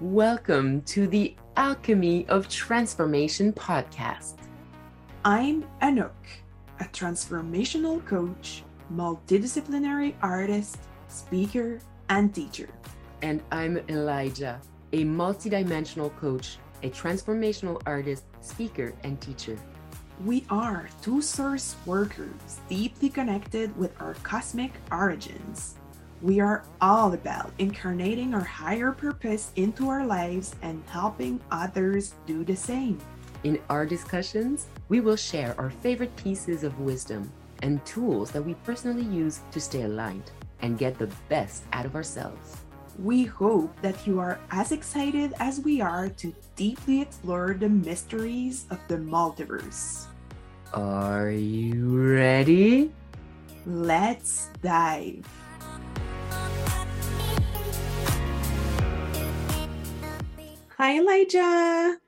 Welcome to the Alchemy of Transformation podcast. I'm Anouk, a transformational coach, multidisciplinary artist, speaker, and teacher. And I'm Elijah, a multidimensional coach, a transformational artist, speaker, and teacher. We are two source workers deeply connected with our cosmic origins. We are all about incarnating our higher purpose into our lives and helping others do the same. In our discussions, we will share our favorite pieces of wisdom and tools that we personally use to stay aligned and get the best out of ourselves. We hope that you are as excited as we are to deeply explore the mysteries of the multiverse. Are you ready? Let's dive. Hi Elijah.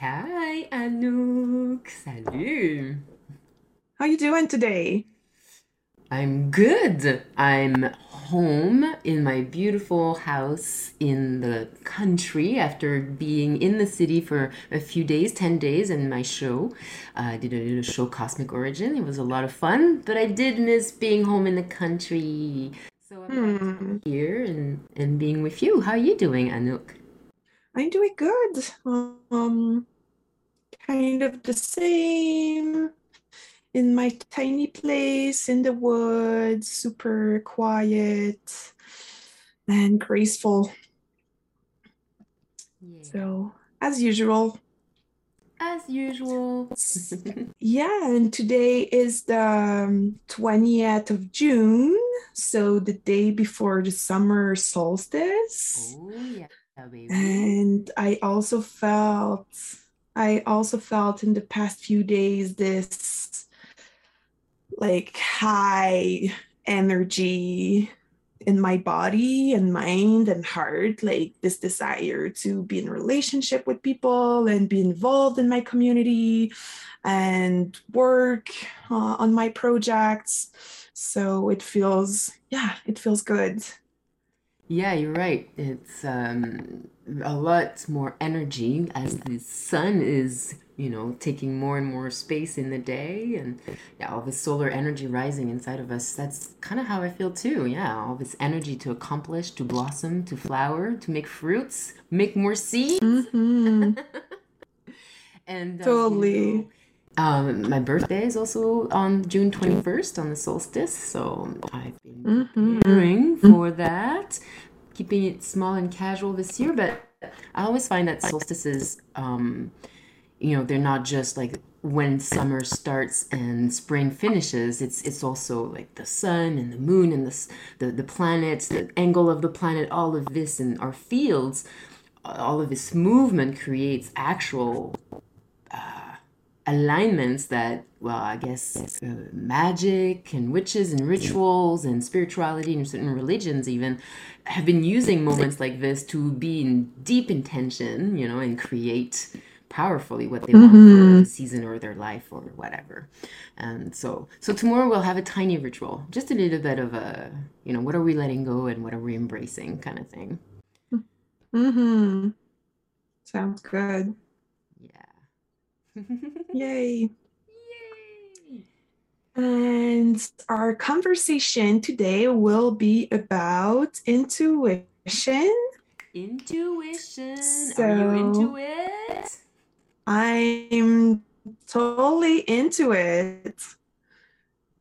Hi Anouk. Salut. How are you doing today? I'm good. I'm home in my beautiful house in the country after being in the city for a few days, 10 days, in my show. Uh, I did a little show, Cosmic Origin. It was a lot of fun, but I did miss being home in the country. So I'm Hmm. here and, and being with you. How are you doing, Anouk? I'm doing good. Um, kind of the same in my tiny place in the woods, super quiet and graceful. So, as usual. As usual. Yeah, and today is the um, 20th of June, so the day before the summer solstice. oh, yeah. And I also felt, I also felt in the past few days this like high energy in my body and mind and heart, like this desire to be in relationship with people and be involved in my community and work uh, on my projects. So it feels, yeah, it feels good. Yeah, you're right. It's um, a lot more energy as the sun is, you know, taking more and more space in the day, and yeah, all this solar energy rising inside of us. That's kind of how I feel too. Yeah, all this energy to accomplish, to blossom, to flower, to make fruits, make more seeds. Mhm. And uh, Totally. you know, um, my birthday is also on June 21st on the solstice, so I've been Mhm. preparing for that, keeping it small and casual this year. But I always find that solstices, um, you know, they're not just like when summer starts and spring finishes. It's it's also like the sun and the moon and the the, the planets, the angle of the planet, all of this and our fields, all of this movement creates actual alignments that, well, I guess uh, magic and witches and rituals and spirituality and certain religions even have been using moments like this to be in deep intention, you know, and create powerfully what they want for the season or their life or whatever. And so, so tomorrow we'll have a tiny ritual, just a little bit of a, you know, what are we letting go and what are we embracing kind of thing. Mm-hmm. Sounds good. Yay. Yay! And our conversation today will be about intuition. Intuition. Are you into it? I'm totally into it.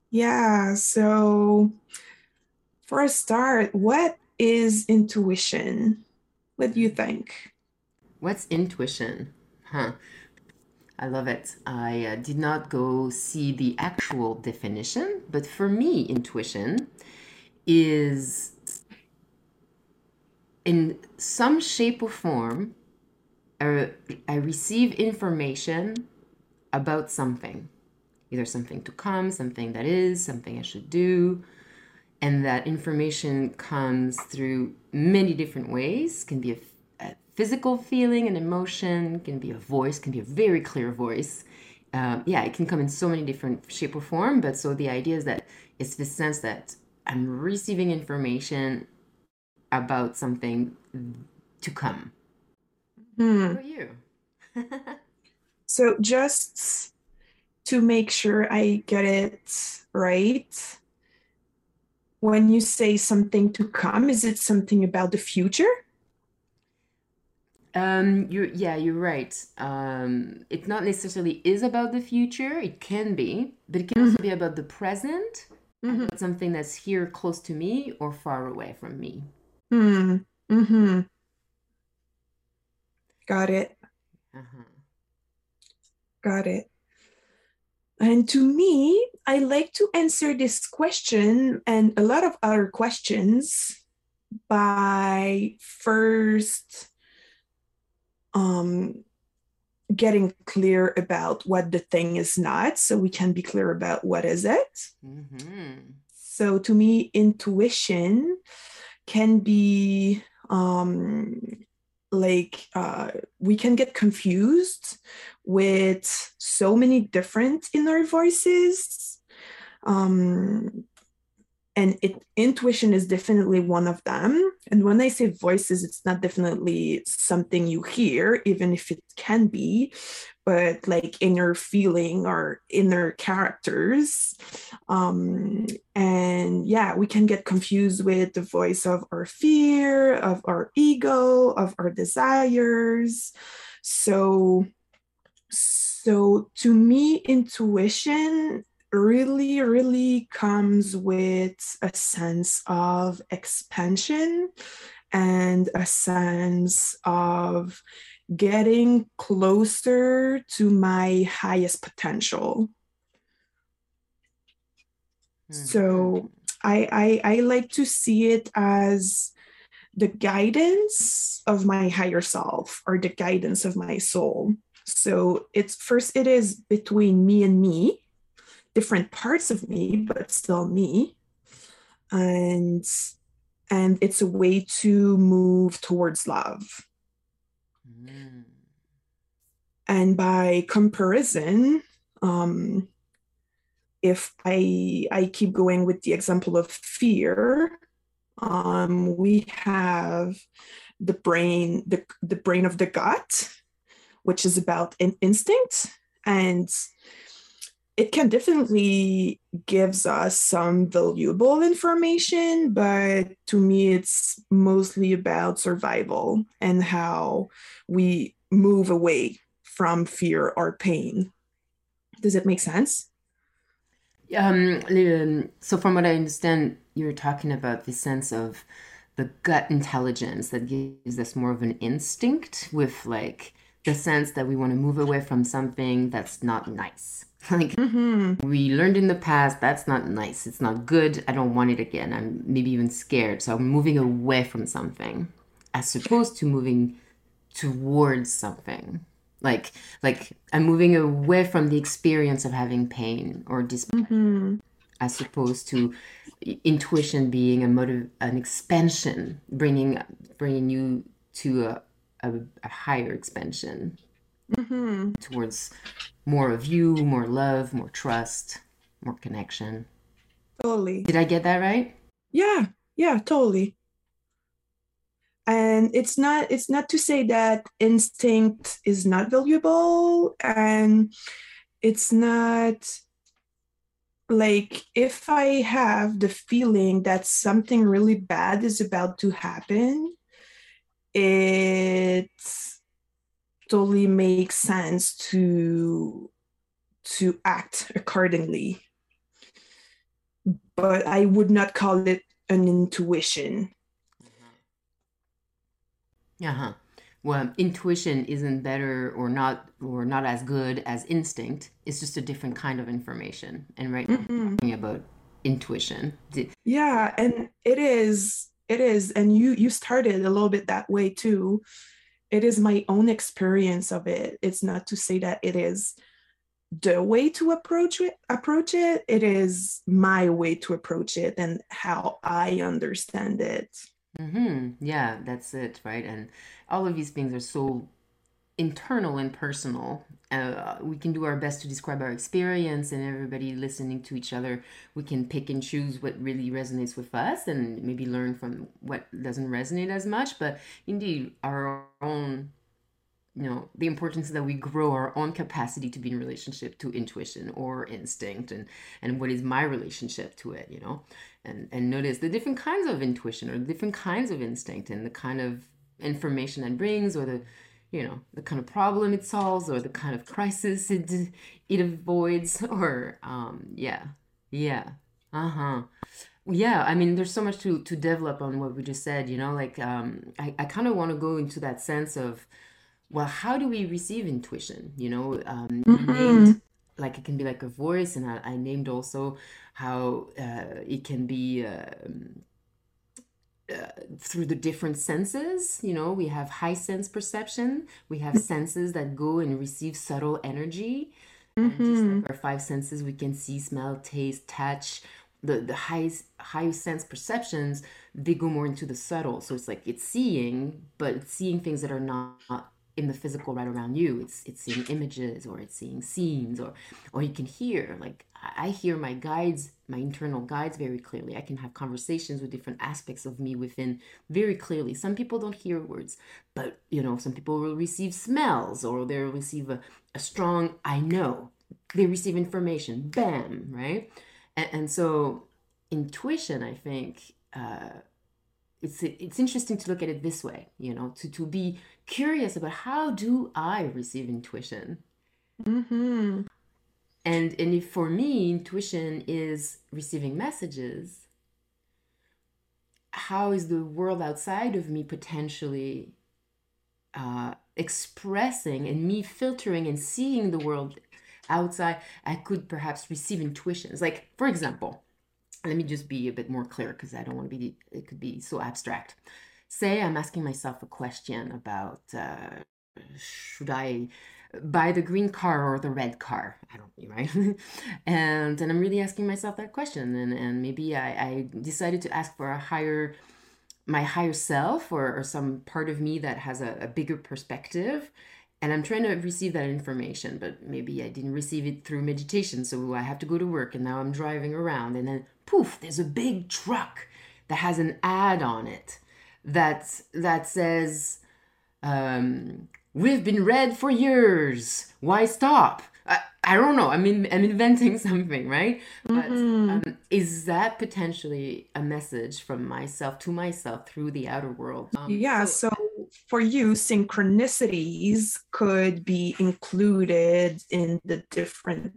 Yeah, so for a start, what is intuition? What do you hmm. think? What's intuition? Huh. I love it. I uh, did not go see the actual definition, but for me, intuition is in some shape or form, uh, I receive information about something, either something to come, something that is, something I should do, and that information comes through many different ways. Can be a physical feeling, and emotion, can be a voice, can be a very clear voice. Um, yeah, it can come in so many different shape or form. But so the idea is that it's the sense that I'm receiving information about something to come Hmm. What about you? So just to make sure I get it right, when you say something to come, is it something about the future? Um, you're yeah, you're right. Um, it's not necessarily is about the future. It can be, but it can also be about the present, mhm, about something that's here close to me or far away from me. hmm, hmm. Got it. Uh-huh. Got it. And to me, I like to answer this question and a lot of other questions by first um, getting clear about what the thing is not, so we can be clear about what is it. Mm-hmm. So to me, intuition can be um, like uh, we can get confused with so many different inner voices. Um, and it intuition is definitely one of them and when i say voices it's not definitely something you hear even if it can be but like inner feeling or inner characters. Um and yeah we can get confused with the voice of our fear of our ego of our desires. So so to me intuition really, really comes with a sense of expansion and a sense of getting closer to my highest potential. Mm-hmm. So I, I, I like to see it as the guidance of my higher self or the guidance of my soul. So it's first, it is between me and me different parts of me, but still me. And and it's a way to move towards love. Mm. And by comparison, um, if I I keep going with the example of fear, um, we have the brain, the, the brain of the gut, which is about an instinct. And it can definitely gives us some valuable information but to me it's mostly about survival and how we move away from fear or pain does it make sense Um, so from what I understand, you're talking about the sense of the gut intelligence that gives us more of an instinct with like the sense that we want to move away from something that's not nice. Like mm-hmm. we learned in the past, that's not nice. It's not good. I don't want it again. I'm maybe even scared. So I'm moving away from something as opposed to moving towards something. Like like I'm moving away from the experience of having pain or discomfort Mm-hmm. as opposed to intuition being a motive, an expansion, bringing bringing you to a, a, a higher expansion Mm-hmm. towards more of you, more love, more trust, more connection. totally Did I get that right? yeah yeah totally and it's not it's not to say that instinct is not valuable and it's not like if i have the feeling that something really bad is about to happen it totally makes sense to to act accordingly but i would not call it an intuition Uh-huh. Well, intuition isn't better or not or not as good as instinct. It's just a different kind of information. And right now we're Mhm. talking about intuition. Yeah and it is it is and you you started a little bit that way too it is my own experience of it. It's not to say that it is the way to approach it approach it. It is my way to approach it and how i understand it. Hmm Yeah, that's it, right? And all of these things are so internal and personal. Uh, we can do our best to describe our experience, and everybody listening to each other, we can pick and choose what really resonates with us and maybe learn from what doesn't resonate as much. But indeed, our own you know the importance that we grow our own capacity to be in relationship to intuition or instinct and and what is my relationship to it you know and and notice the different kinds of intuition or different kinds of instinct and the kind of information that brings or the you know the kind of problem it solves or the kind of crisis it it avoids or um yeah yeah uh-huh yeah i mean there's so much to to develop on what we just said you know like um i, I kind of want to go into that sense of well how do we receive intuition you know um Mm-hmm. named like it can be like a voice and i, I named also how uh, it can be um, uh, through the different senses. You know we have high sense perception. We have senses that go and receive subtle energy. And just Mm-hmm. like our five senses we can see smell taste touch. The the highest high sense perceptions they go more into the subtle. So it's like it's seeing but it's seeing things that are not in the physical right around you. It's it's seeing images or it's seeing scenes or or you can hear like i hear my guides my internal guides very clearly. I can have conversations with different aspects of me within very clearly. Some people don't hear words but you know some people will receive smells or they'll receive a, a strong i know. They receive information. Bam right? And, and so intuition i think uh, it's it's interesting to look at it this way you know to to be curious about how do i receive intuition? Mm-hmm. and and if for me intuition is receiving messages how is the world outside of me potentially uh, expressing and me filtering and seeing the world outside? I could perhaps receive intuitions. Like for example let me just be a bit more clear because i don't want to be it could be so abstract. Say i'm asking myself a question about uh, should i buy the green car or the red car? I don't know, right? And and i'm really asking myself that question and and maybe i i decided to ask for a higher my higher self or, or some part of me that has a, a bigger perspective and i'm trying to receive that information but maybe i didn't receive it through meditation so i have to go to work and now i'm driving around and then poof there's a big truck that has an ad on it that that says um, we've been red for years. Why stop? I, I don't know. I'm in, i'm inventing something right? But Mm-hmm. um, is that potentially a message from myself to myself through the outer world? Um, Yeah, so so for you, synchronicities could be included in the different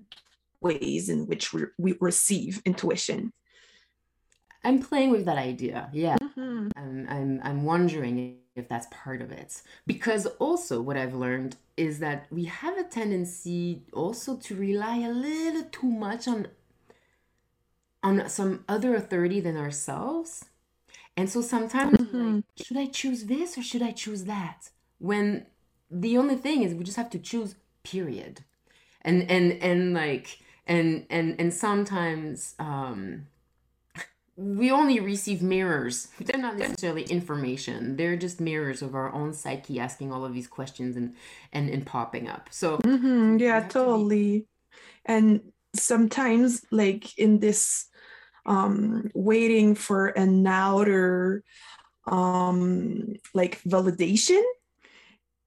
ways in which we, we receive intuition. i'm playing with that idea yeah Mm-hmm. I'm, I'm I'm wondering if that's part of it. Because also what I've learned is that we have a tendency also to rely a little too much on on some other authority than ourselves. And so sometimes Mm-hmm. like, should I choose this or should I choose that? When the only thing is we just have to choose, period. And and and like and and and sometimes um we only receive mirrors. They're not necessarily information. They're just mirrors of our own psyche asking all of these questions and and, and popping up. So Mm-hmm. Yeah, have to be totally. And sometimes, like in this um waiting for an outer um like validation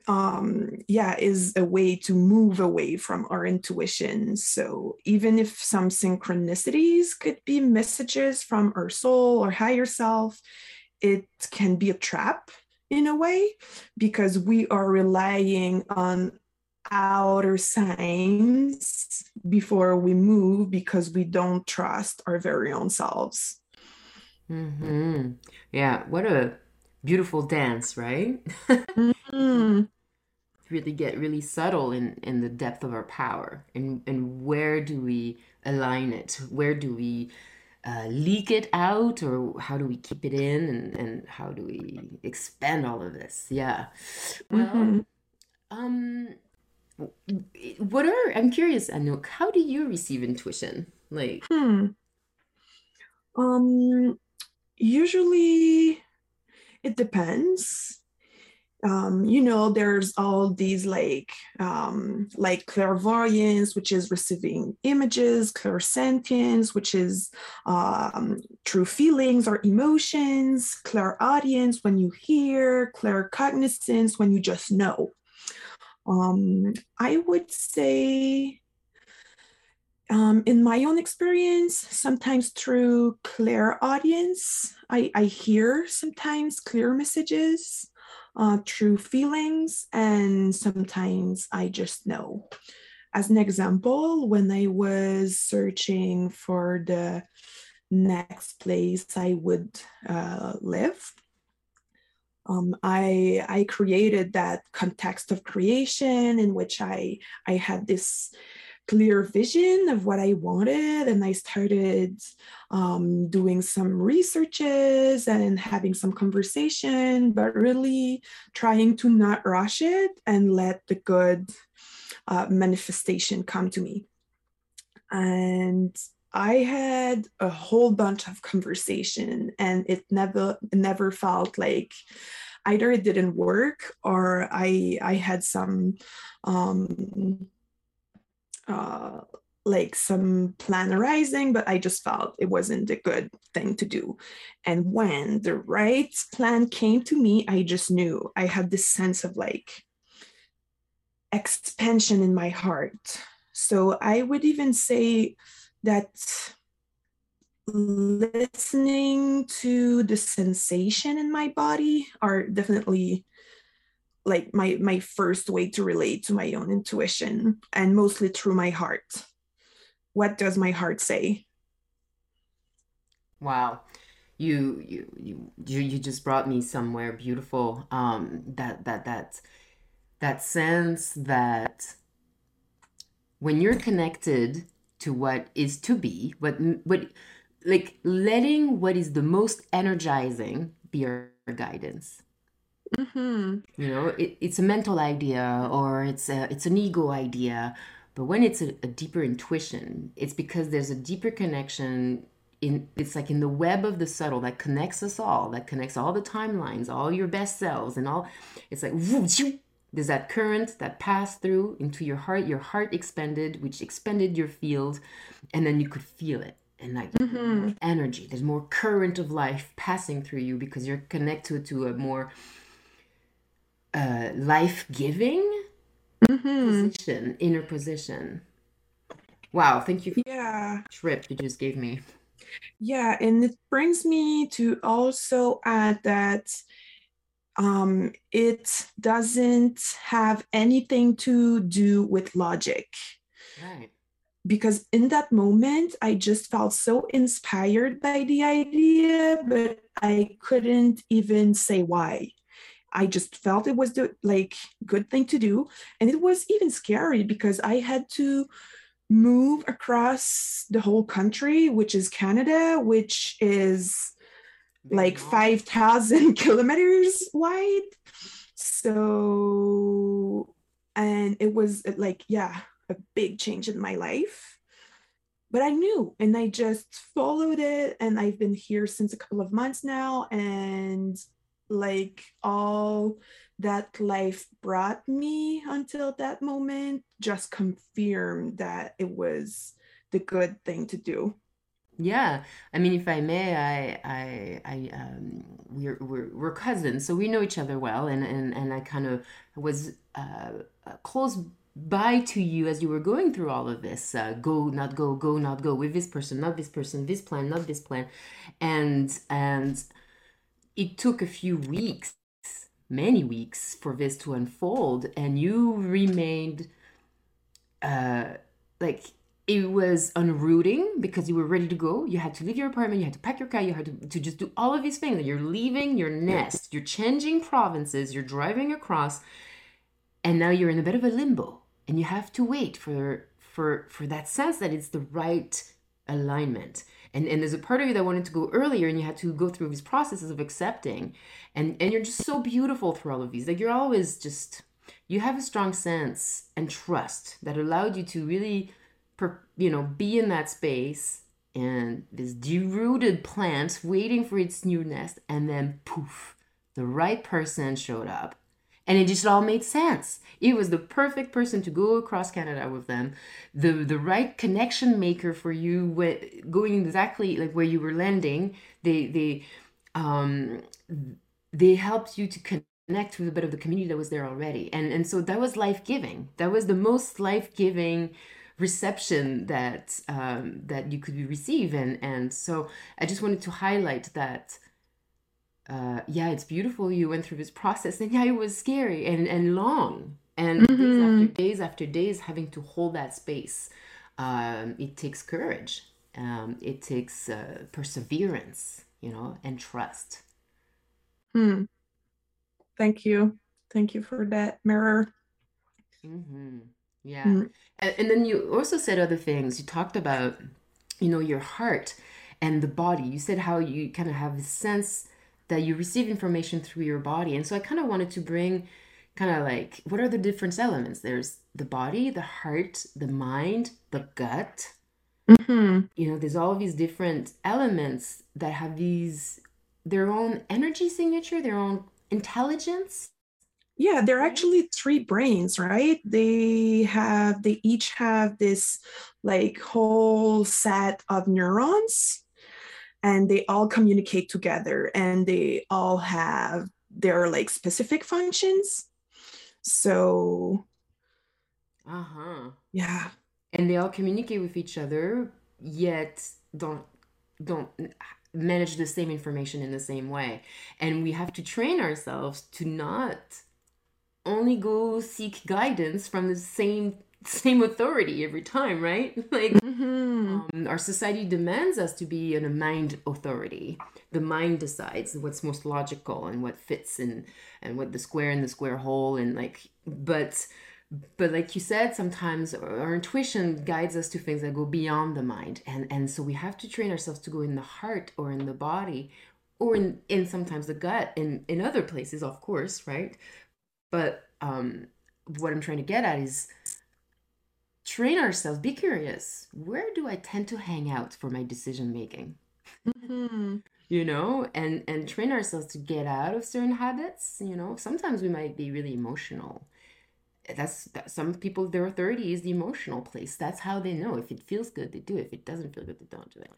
um yeah is a way to move away from our intuition. So even if some synchronicities could be messages from our soul or higher self it can be a trap in a way because we are relying on outer signs before we move because we don't trust our very own selves hmm Yeah, what a beautiful dance, right? Mhm. Really get really subtle in in the depth of our power and and where do we align it? Where do we uh, leak it out or how do we keep it in and and how do we expand all of this? Yeah. Well, Mhm. um what are I'm curious, Anouk, how do you receive intuition? Like, Hmm. Um, usually it depends. Um, you know, there's all these like um like clairvoyance, which is receiving images, clairsentience, which is um true feelings or emotions, clairaudience when you hear, claircognizance when you just know. Um, I would say, um, in my own experience, sometimes through clairaudience, I, I hear sometimes clear messages uh, through feelings, and sometimes I just know. As an example, when I was searching for the next place I would uh, live, um, I I created that context of creation in which I I had this clear vision of what I wanted, and I started um, doing some researches and having some conversation, but really trying to not rush it and let the good uh, manifestation come to me. And I had a whole bunch of conversation and it never never felt like either it didn't work or I I had some um uh like some plannerizing, but I just felt it wasn't a good thing to do. And when the right plan came to me, I just knew I had this sense of like expansion in my heart. So I would even say that listening to the sensation in my body are definitely like my my first way to relate to my own intuition and mostly through my heart. What does my heart say? Wow. You you you you just brought me somewhere beautiful um that that that that sense that when you're connected to what is to be, what what like letting what is the most energizing be your guidance. mm-hmm. You know, it, it's a mental idea or it's a it's an ego idea, but when it's a, a deeper intuition, it's because there's a deeper connection in it's like in the web of the subtle that connects us all, that connects all the timelines, all your best selves, and all. It's like there's that current that passed through into your heart. Your heart expanded, which expanded your field, and then you could feel it. And like mm-hmm. energy, there's more current of life passing through you because you're connected to a more uh, life giving mm-hmm. position, inner position. Wow, thank you for yeah. trip you just gave me. Yeah, and it brings me to also add that um, it doesn't have anything to do with logic. Right. Because in that moment, I just felt so inspired by the idea, but I couldn't even say why. I just felt it was the like good thing to do, and it was even scary because I had to move across the whole country, which is Canada, which is like 5,000 kilometers wide. So, and it was like, yeah, a big change in my life. But I knew and I just followed it. And I've been here since a couple of months now. And like all that life brought me until that moment just confirmed that it was the good thing to do. Yeah, I mean, if I may, I, I, I, um, we're, we're, we're cousins, so we know each other well, and and and I kind of was uh, uh, close by to you as you were going through all of this. Uh, go, not go, go, not go, with this person, not this person, this plan, not this plan, and and it took a few weeks, many weeks, for this to unfold, and you remained, uh, like it was unrooting because you were ready to go. You had to leave your apartment, you had to pack your car, you had to, to just do all of these things. You're leaving your nest, you're changing provinces, you're driving across, and now you're in a bit of a limbo. And you have to wait for for for that sense that it's the right alignment. And and there's a part of you that wanted to go earlier and you had to go through these processes of accepting. And and you're just so beautiful through all of these. Like you're always just you have a strong sense and trust that allowed you to really you know, be in that space and this derooted plant waiting for its new nest, and then poof, the right person showed up. And it just all made sense. It was the perfect person to go across Canada with them, the the right connection maker for you, going exactly like where you were landing. They they um, they helped you to connect with a bit of the community that was there already. And and so that was life giving. That was the most life giving reception that um, that you could receive. And and so I just wanted to highlight that. Uh, yeah, it's beautiful. You went through this process, and yeah, it was scary and and long, and days Mm-hmm. after days after days, having to hold that space. Um, it takes courage. Um, it takes uh, perseverance, you know, and trust. Hmm. Thank you. Thank you for that mirror. hmm Yeah. Mm. And, and then you also said other things. You talked about, you know, your heart and the body. You said how you kind of have a sense that you receive information through your body. And so I kind of wanted to bring kind of like what are the different elements? There's the body, the heart, the mind, the gut. hmm You know, there's all these different elements that have these their own energy signature, their own intelligence. Yeah, they're actually three brains, right? They have, they each have this like whole set of neurons and they all communicate together and they all have their like specific functions. So, Uh-huh. yeah. and they all communicate with each other yet don't don't manage the same information in the same way and we have to train ourselves to not only go seek guidance from the same same authority every time right? Like hmm um, our society demands us to be in a mind authority. The mind decides what's most logical and what fits and and what the square and the square hole and like but but like you said sometimes our intuition guides us to things that go beyond the mind. And and so we have to train ourselves to go in the heart or in the body or in in sometimes the gut in in other places of course right but um what i'm trying to get at is train ourselves. Be curious. Where do i tend to hang out for my decision making? Hmm you know and and train ourselves to get out of certain habits. You know sometimes we might be really emotional. That's that, some people their authority is the emotional place. That's how they know. If it feels good they do. It if it doesn't feel good they don't do it.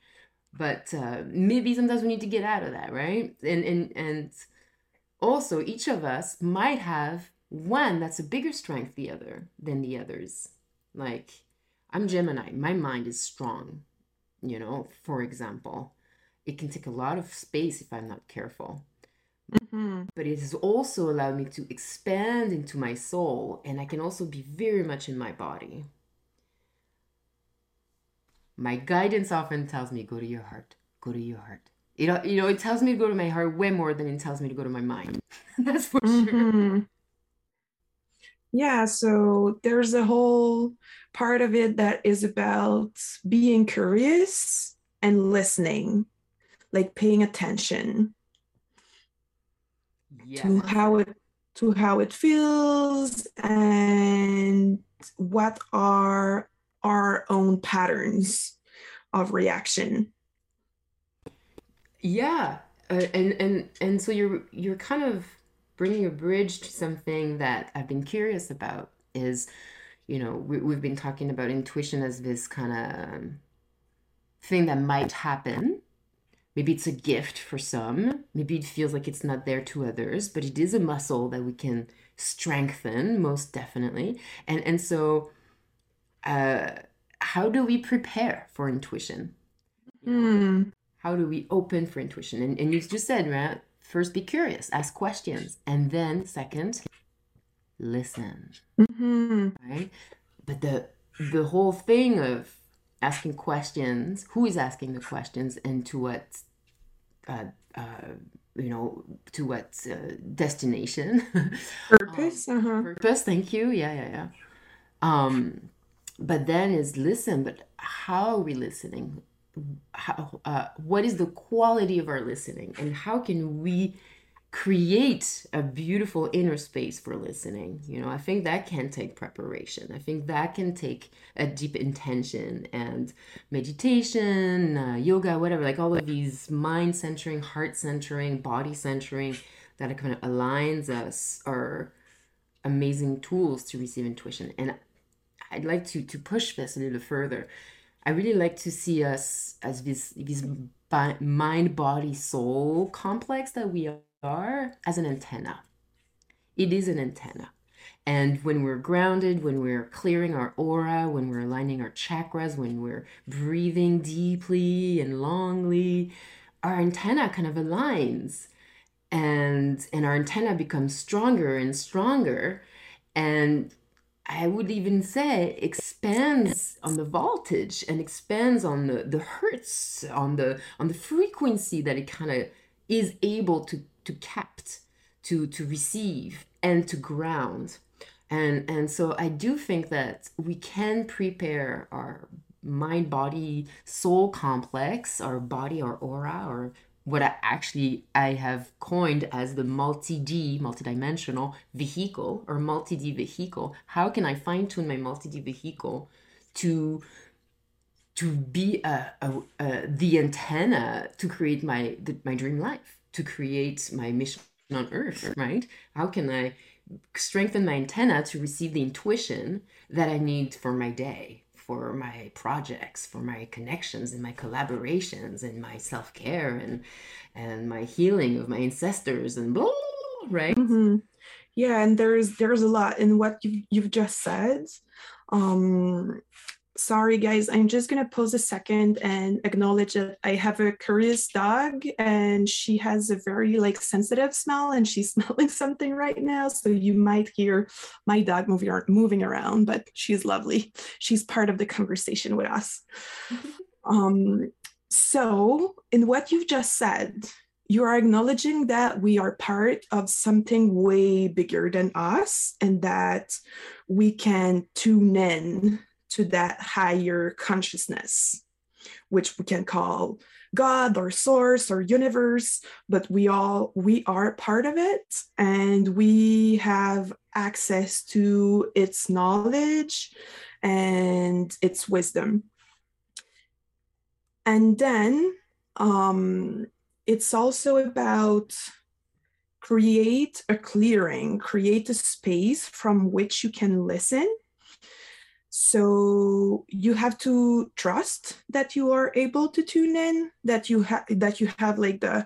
But uh, maybe sometimes we need to get out of that right? And and and also each of us might have one that's a bigger strength the other than the others. Like i'm gemini. My mind is strong you know for example. It can take a lot of space if i'm not careful. Hmm but it has also allowed me to expand into my soul and i can also be very much in my body. My guidance often tells me go to your heart. Go to your heart you know, you know it tells me to go to my heart way more than it tells me to go to my mind. That's for sure. Hmm Yeah, so there's a whole part of it that is about being curious and listening, like paying attention yes. to how it to how it feels and what are our own patterns of reaction. Yeah, uh, and and and so you're you're kind of bringing a bridge to something that I've been curious about is, you know, we, we've been talking about intuition as this kind of thing that might happen. Maybe it's a gift for some. Maybe it feels like it's not there to others, but it is a muscle that we can strengthen most definitely. And and so, uh, how do we prepare for intuition? Hmm. How do we open for intuition? And, and you just said, right? First, be curious, ask questions. And then, second, listen, Mhm. right? But the the whole thing of asking questions, who is asking the questions and to what, uh, uh, you know, to what uh, destination? um, Purpose. Uh-huh. purpose, thank you. Yeah, yeah, yeah. Um, but then is listen, but how are we listening? How, uh, what is the quality of our listening and how can we create a beautiful inner space for listening? You know i think that can take preparation. I think that can take a deep intention and meditation uh, yoga whatever like all of these mind centering heart centering body centering that kind of aligns us are amazing tools to receive intuition. And i'd like to to push this a little further I really like to see us as this this mind body soul complex that we are as an antenna. it is an antenna. And when we're grounded, when we're clearing our aura, when we're aligning our chakras, when we're breathing deeply and longly, our antenna kind of aligns and and our antenna becomes stronger and stronger and I would even say expands on the voltage and expands on the, the hertz, on the on the frequency that it kind of is able to to capt, to to receive and to ground. And and so I do think that we can prepare our mind body soul complex, our body, our aura, or what I actually I have coined as the multi-D, multidimensional vehicle or multi-D vehicle. How can I fine-tune my multi-D vehicle to to be a, a, a, the antenna to create my the, my dream life, to create my mission on earth, right? How can I strengthen my antenna to receive the intuition that I need for my day? For my projects, for my connections and my collaborations and my self care and and my healing of my ancestors and blah, right? Mm-hmm. Yeah, and there's there's a lot in what you've you've just said. Um, sorry guys. I'm just going to pause a second and acknowledge that i have a curious dog and she has a very like sensitive smell and she's smelling something right now so you might hear my dog moving, moving around but she's lovely. She's part of the conversation with us. Um, so in what you've just said you are acknowledging that we are part of something way bigger than us and that we can tune in to that higher consciousness, which we can call God or source or universe, but we all we are part of it and we have access to its knowledge and its wisdom. And then um, it's also about create a clearing, create a space from which you can listen so you have to trust that you are able to tune in that you have that you have like the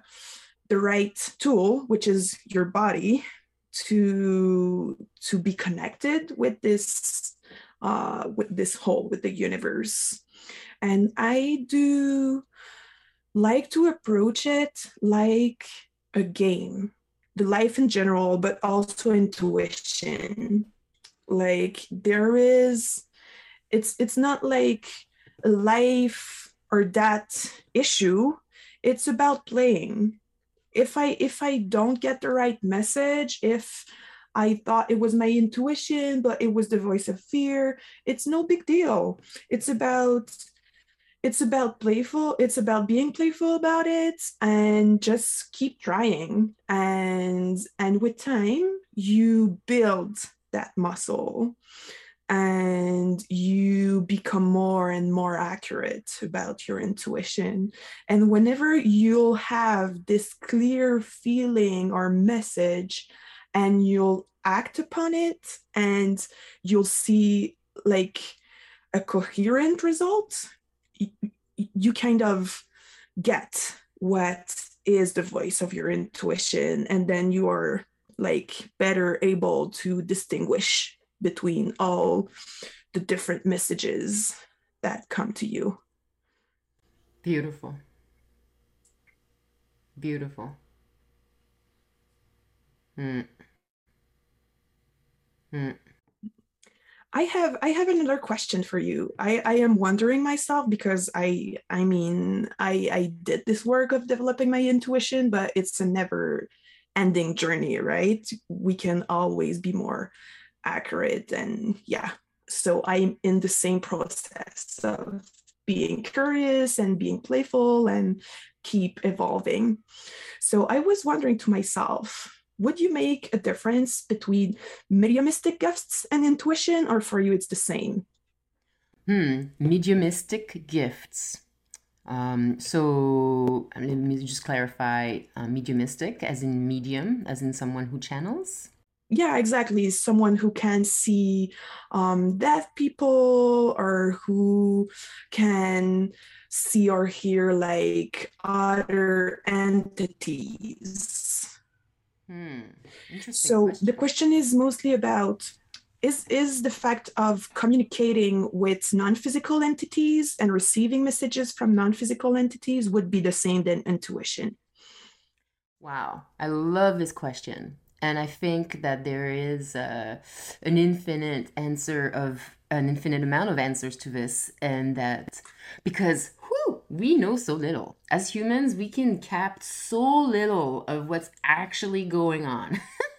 the right tool which is your body to to be connected with this uh with this whole with the universe. And i do like to approach it like a game the life in general but also intuition. Like there is it's it's not like a life or that issue. It's about playing. If i if i don't get the right message if i thought it was my intuition but it was the voice of fear it's no big deal. It's about it's about playful it's about being playful about it and just keep trying. And and with time you build that muscle and you become more and more accurate about your intuition. And whenever you'll have this clear feeling or message and you'll act upon it and you'll see like a coherent result, you, you kind of get what is the voice of your intuition and then you are like better able to distinguish between all the different messages that come to you. Beautiful. Beautiful. Hmm. Hmm. I have I have another question for you. I, I am wondering myself because I I mean I I did this work of developing my intuition, but it's a never ending journey, right? We can always be more accurate and yeah. So i'm in the same process of being curious and being playful and keep evolving. So i was wondering to myself would you make a difference between mediumistic gifts and intuition or for you it's the same? Hmm mediumistic gifts. Um, so let me just clarify uh, mediumistic as in medium as in someone who channels yeah exactly someone who can see um, deaf people or who can see or hear like other entities Hmm. Interesting. So question. the question is mostly about is is the fact of communicating with non-physical entities and receiving messages from non-physical entities would be the same than intuition. Wow, I love this question. And I think that there is uh, an infinite answer of an infinite amount of answers to this, and that because whew, we know so little. As humans, we can cap so little of what's actually going on.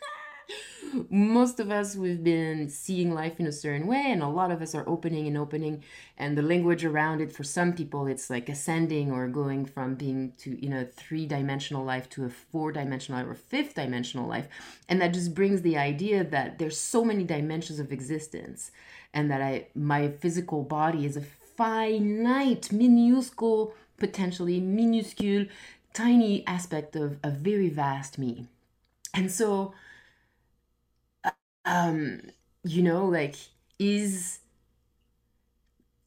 most of us we've been seeing life in a certain way and a lot of us are opening and opening and the language around it for some people it's like ascending or going from being to you know three dimensional life to a four dimensional or fifth dimensional life and that just brings the idea that there's so many dimensions of existence and that i my physical body is a finite minuscule potentially minuscule tiny aspect of a very vast me. And so um you know like is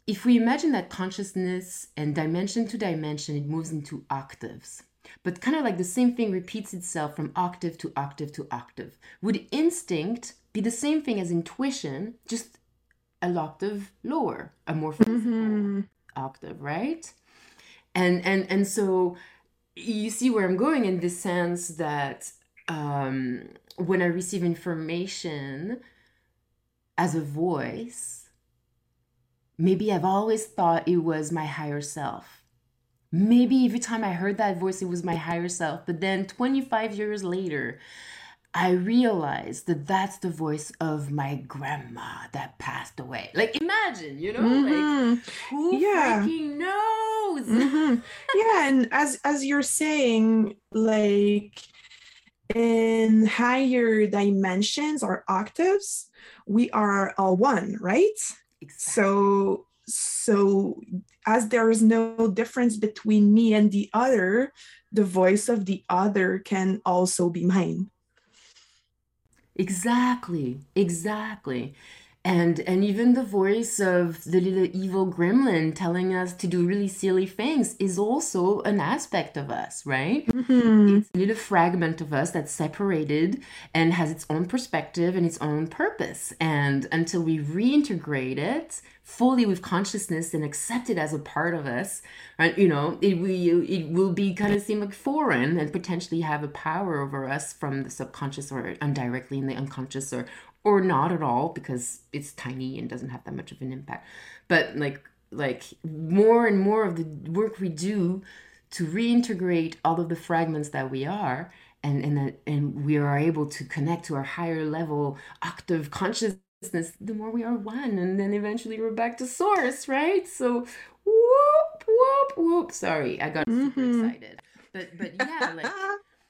if we imagine that consciousness and dimension to dimension it moves into octaves but kind of like the same thing repeats itself from octave to octave to octave would instinct be the same thing as intuition just a octave lower a more mm-hmm. octave right and and and so you see where i'm going in the sense that um when I receive information as a voice, maybe I've always thought it was my higher self. Maybe every time I heard that voice, it was my higher self. But then 25 years later, I realized that that's the voice of my grandma that passed away. Like, imagine, you know, mm-hmm. like who yeah. freaking knows? Mm-hmm. Yeah, and as as you're saying, like in higher dimensions or octaves, we are all one, right? Exactly. So so as there is no difference between me and the other, the voice of the other can also be mine. Exactly. Exactly and and even the voice of the little evil gremlin telling us to do really silly things is also an aspect of us right mm-hmm. it's a little fragment of us that's separated and has its own perspective and its own purpose and until we reintegrate it fully with consciousness and accept it as a part of us right you know it will it will be kind of seem like foreign and potentially have a power over us from the subconscious or indirectly in the unconscious or or not at all because it's tiny and doesn't have that much of an impact. But like like more and more of the work we do to reintegrate all of the fragments that we are and and and we are able to connect to our higher level octave consciousness the more we are one and then eventually we're back to source right? So whoop whoop whoop. Sorry i got mm-hmm. super excited. But but yeah like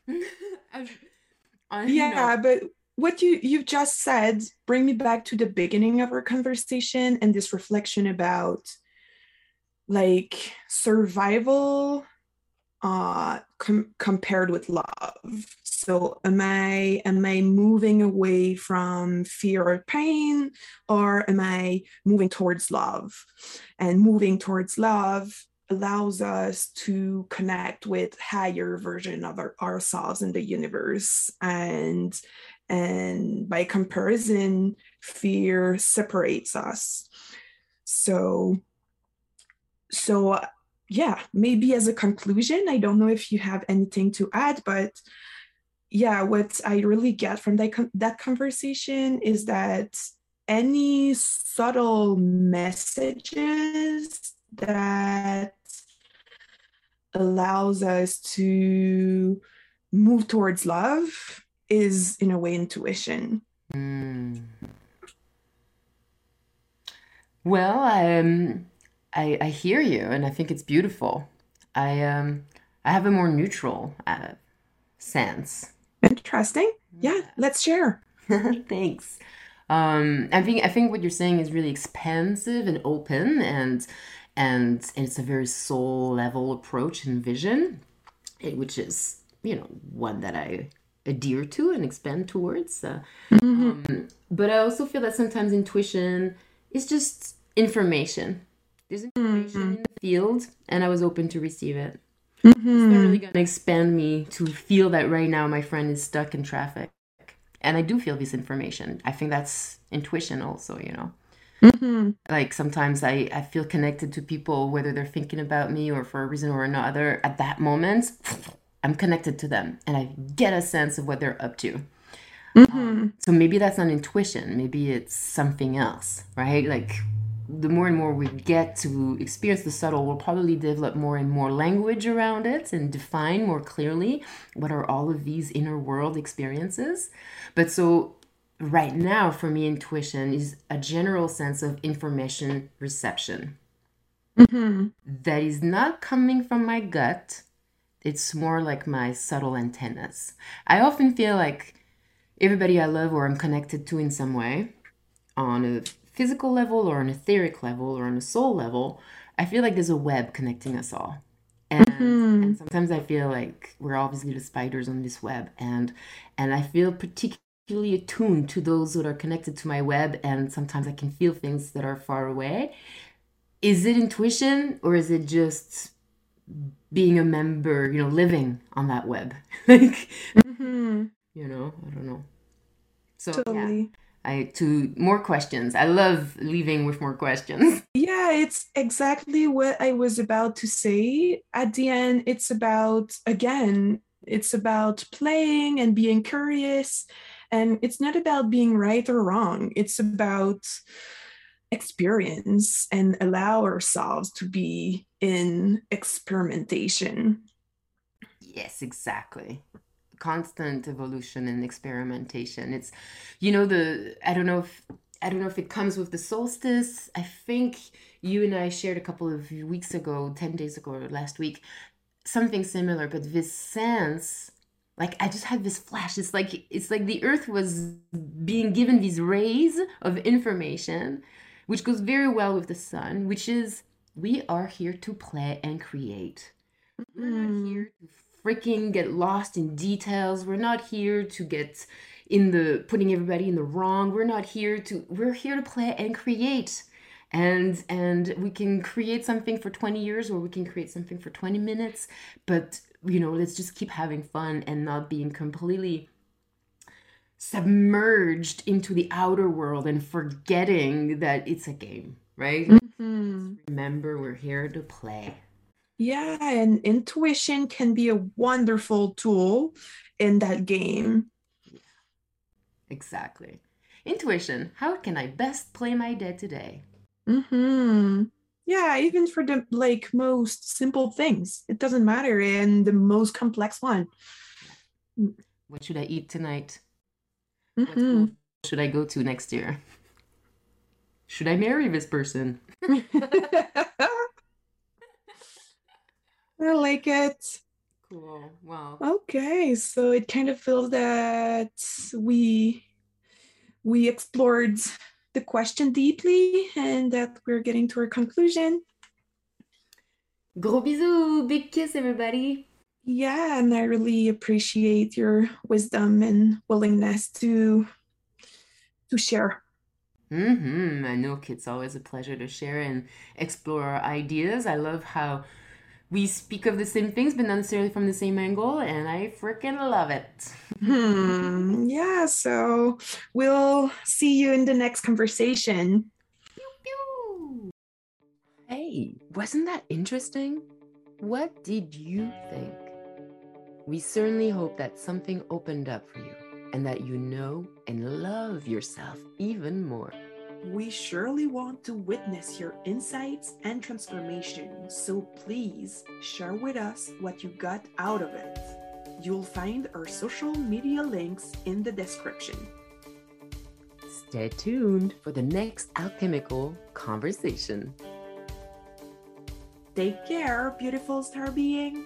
I, yeah know, but what you you've just said bring me back to the beginning of our conversation and this reflection about like survival uh com- compared with love. So am i am i moving away from fear or pain or am i moving towards love? And moving towards love allows us to connect with higher version of our, ourselves in the universe and and by comparison fear separates us. So so uh, yeah maybe as a conclusion i don't know if you have anything to add but yeah what i really get from that that conversation is that any subtle messages that allows us to move towards love is in a way intuition. Mm. Well, um, I I hear you, and I think it's beautiful. I um I have a more neutral uh, sense. Interesting. Yeah, let's share. Thanks. Um, I think I think what you're saying is really expansive and open, and and, and it's a very soul level approach and vision, eh, which is you know one that I adhere to and expand towards. Uh, mm-hmm. um, but I also feel that sometimes intuition is just information. There's information mm-hmm. in the field, and I was open to receive it. mm-hmm. it's really gonna expand me to feel that right now my friend is stuck in traffic and i do feel this information i think that's intuition also you know mm-hmm. like sometimes I, I feel connected to people whether they're thinking about me or for a reason or another at that moment i'm connected to them and i get a sense of what they're up to mm-hmm. um, so maybe that's not intuition maybe it's something else right like the more and more we get to experience the subtle, we'll probably develop more and more language around it and define more clearly what are all of these inner world experiences. But so, right now, for me, intuition is a general sense of information reception mm-hmm. that is not coming from my gut. It's more like my subtle antennas. I often feel like everybody I love or I'm connected to in some way on a physical level or an etheric level or on a soul level, I feel like there's a web connecting us all. And, mm-hmm. and sometimes I feel like we're obviously the spiders on this web and and I feel particularly attuned to those that are connected to my web and sometimes I can feel things that are far away. Is it intuition or is it just being a member, you know, living on that web? like mm-hmm. you know, I don't know. So totally. yeah. I to more questions. I love leaving with more questions. Yeah, it's exactly what I was about to say. At the end, it's about again, it's about playing and being curious. And it's not about being right or wrong. It's about experience and allow ourselves to be in experimentation. Yes, exactly constant evolution and experimentation. It's, you know, the I don't know if I don't know if it comes with the solstice. I think you and I shared a couple of weeks ago, ten days ago, or last week, something similar. But this sense, like I just had this flash. It's like it's like the Earth was being given these rays of information, which goes very well with the sun, which is we are here to play and create. We're not mm. here to freaking get lost in details. We're not here to get in the putting everybody in the wrong. We're not here to we're here to play and create. And and we can create something for 20 years or we can create something for 20 minutes, but you know, let's just keep having fun and not being completely submerged into the outer world and forgetting that it's a game, right? Mm-hmm. Remember, we're here to play. Yeah, and intuition can be a wonderful tool in that game. Exactly. Intuition. How can I best play my day today? Hmm. Yeah, even for the like most simple things, it doesn't matter. And the most complex one. What should I eat tonight? Mm-hmm. should I go to next year? Should I marry this person? I like it. Cool. Wow. Okay, so it kind of feels that we we explored the question deeply and that we're getting to our conclusion. Gros bisous, big kiss, everybody. Yeah, and I really appreciate your wisdom and willingness to to share. Mm-hmm. I know it's always a pleasure to share and explore our ideas. I love how we speak of the same things, but not necessarily from the same angle, and I freaking love it. Hmm. Yeah, so we'll see you in the next conversation. Pew, pew. Hey, wasn't that interesting? What did you think? We certainly hope that something opened up for you and that you know and love yourself even more. We surely want to witness your insights and transformation, so please share with us what you got out of it. You'll find our social media links in the description. Stay tuned for the next alchemical conversation. Take care, beautiful star being.